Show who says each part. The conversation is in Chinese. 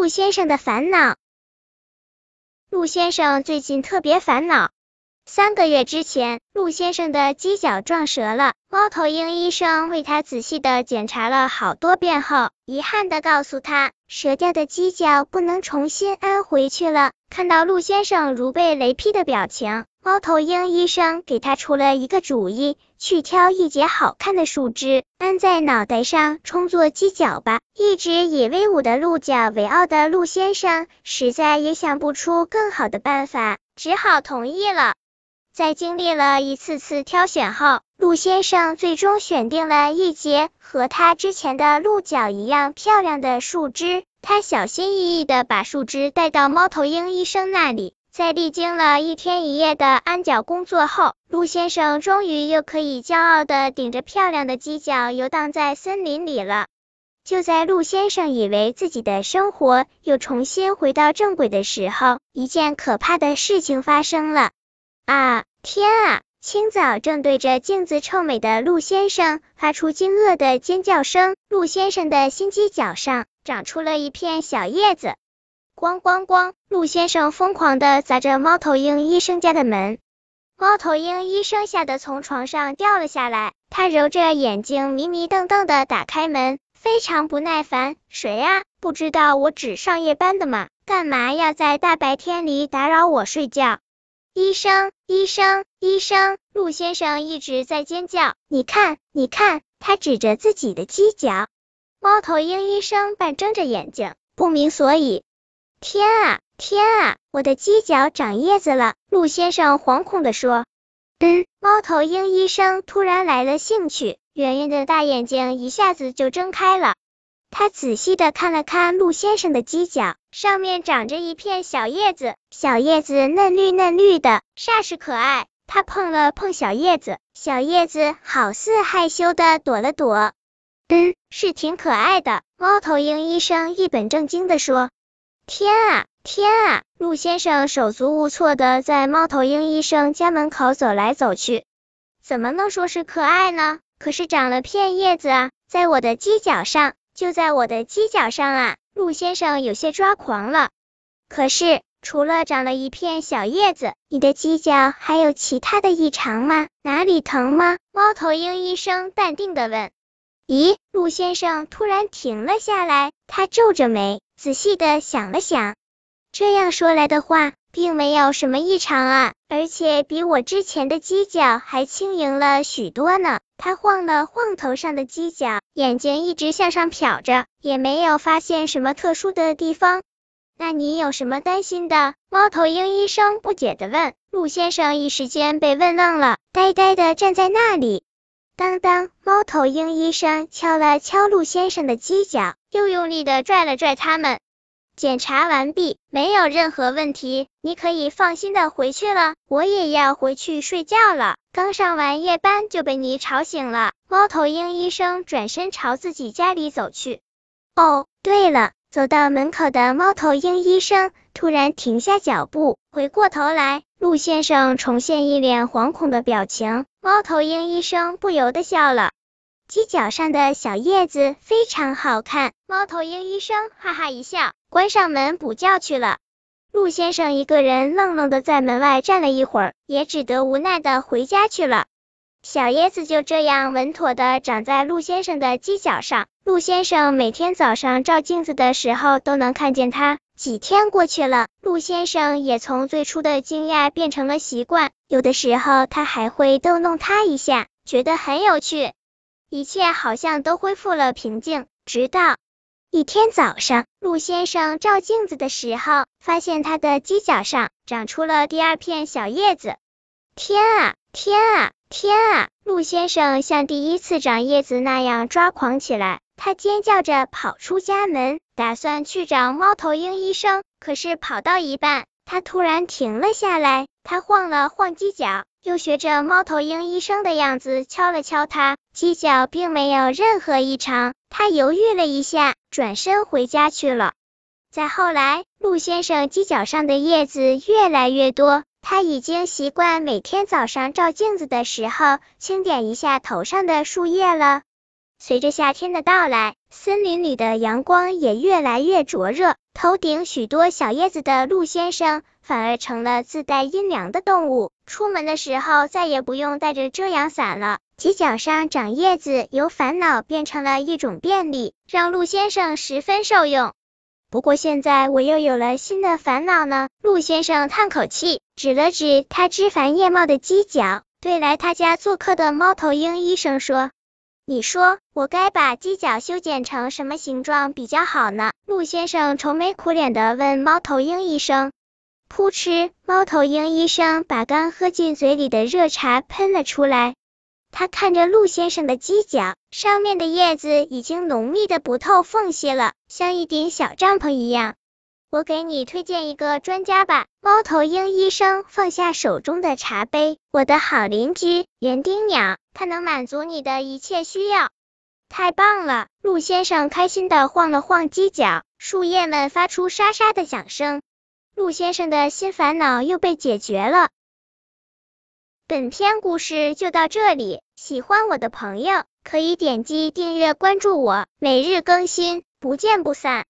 Speaker 1: 陆先生的烦恼。陆先生最近特别烦恼。三个月之前，陆先生的犄角撞折了。猫头鹰医生为他仔细的检查了好多遍后，遗憾的告诉他，折掉的犄角不能重新安回去了。看到陆先生如被雷劈的表情，猫头鹰医生给他出了一个主意，去挑一节好看的树枝，安在脑袋上充作犄角吧。一直以威武的鹿角为傲的鹿先生，实在也想不出更好的办法，只好同意了。在经历了一次次挑选后，鹿先生最终选定了一节和他之前的鹿角一样漂亮的树枝。他小心翼翼的把树枝带到猫头鹰医生那里，在历经了一天一夜的安脚工作后，陆先生终于又可以骄傲的顶着漂亮的犄角游荡在森林里了。就在陆先生以为自己的生活又重新回到正轨的时候，一件可怕的事情发生了。啊！天啊！清早正对着镜子臭美的陆先生发出惊愕的尖叫声。陆先生的心犄角上长出了一片小叶子。咣咣咣！陆先生疯狂的砸着猫头鹰医生家的门。猫头鹰医生吓得从床上掉了下来。他揉着眼睛，迷迷瞪瞪的打开门，非常不耐烦。谁啊？不知道我只上夜班的吗？干嘛要在大白天里打扰我睡觉？医生，医生，医生！陆先生一直在尖叫。你看，你看，他指着自己的犄角。猫头鹰医生半睁着眼睛，不明所以。天啊，天啊，我的犄角长叶子了！鹿先生惶恐的说。嗯，猫头鹰医生突然来了兴趣，圆圆的大眼睛一下子就睁开了。他仔细的看了看鹿先生的犄角，上面长着一片小叶子，小叶子嫩绿嫩绿的，煞是可爱。他碰了碰小叶子，小叶子好似害羞的躲了躲。嗯，是挺可爱的。猫头鹰医生一本正经的说。天啊，天啊！陆先生手足无措的在猫头鹰医生家门口走来走去。怎么能说是可爱呢？可是长了片叶子啊，在我的犄角上。就在我的犄角上啊！陆先生有些抓狂了。可是，除了长了一片小叶子，你的犄角还有其他的异常吗？哪里疼吗？猫头鹰医生淡定的问。咦，陆先生突然停了下来，他皱着眉，仔细的想了想。这样说来的话，并没有什么异常啊，而且比我之前的犄角还轻盈了许多呢。他晃了晃头上的犄角，眼睛一直向上瞟着，也没有发现什么特殊的地方。那你有什么担心的？猫头鹰医生不解的问。陆先生一时间被问愣了，呆呆的站在那里。当当，猫头鹰医生敲了敲陆先生的犄角，又用力的拽了拽它们。检查完毕，没有任何问题，你可以放心的回去了。我也要回去睡觉了，刚上完夜班就被你吵醒了。猫头鹰医生转身朝自己家里走去。哦，对了，走到门口的猫头鹰医生突然停下脚步，回过头来，陆先生重现一脸惶恐的表情。猫头鹰医生不由得笑了。犄角上的小叶子非常好看。猫头鹰医生哈哈一笑，关上门补觉去了。陆先生一个人愣愣的在门外站了一会儿，也只得无奈的回家去了。小叶子就这样稳妥的长在陆先生的犄角上。陆先生每天早上照镜子的时候都能看见它。几天过去了，陆先生也从最初的惊讶变成了习惯，有的时候他还会逗弄它一下，觉得很有趣。一切好像都恢复了平静，直到一天早上，陆先生照镜子的时候，发现他的犄角上长出了第二片小叶子。天啊，天啊，天啊！陆先生像第一次长叶子那样抓狂起来，他尖叫着跑出家门，打算去找猫头鹰医生。可是跑到一半，他突然停了下来，他晃了晃犄角。又学着猫头鹰医生的样子敲了敲它，犄角并没有任何异常。他犹豫了一下，转身回家去了。再后来，陆先生犄角上的叶子越来越多，他已经习惯每天早上照镜子的时候轻点一下头上的树叶了。随着夏天的到来，森林里的阳光也越来越灼热，头顶许多小叶子的鹿先生，反而成了自带阴凉的动物。出门的时候再也不用带着遮阳伞了。犄角上长叶子，由烦恼变成了一种便利，让鹿先生十分受用。不过现在我又有了新的烦恼呢。鹿先生叹口气，指了指他枝繁叶茂的犄角，对来他家做客的猫头鹰医生说。你说我该把犄角修剪成什么形状比较好呢？鹿先生愁眉苦脸的问猫头鹰医生。噗嗤，猫头鹰医生把刚喝进嘴里的热茶喷了出来。他看着鹿先生的犄角，上面的叶子已经浓密的不透缝隙了，像一顶小帐篷一样。我给你推荐一个专家吧。猫头鹰医生放下手中的茶杯。我的好邻居园丁鸟，它能满足你的一切需要。太棒了！陆先生开心的晃了晃犄角，树叶们发出沙沙的响声。陆先生的新烦恼又被解决了。本篇故事就到这里，喜欢我的朋友可以点击订阅关注我，每日更新，不见不散。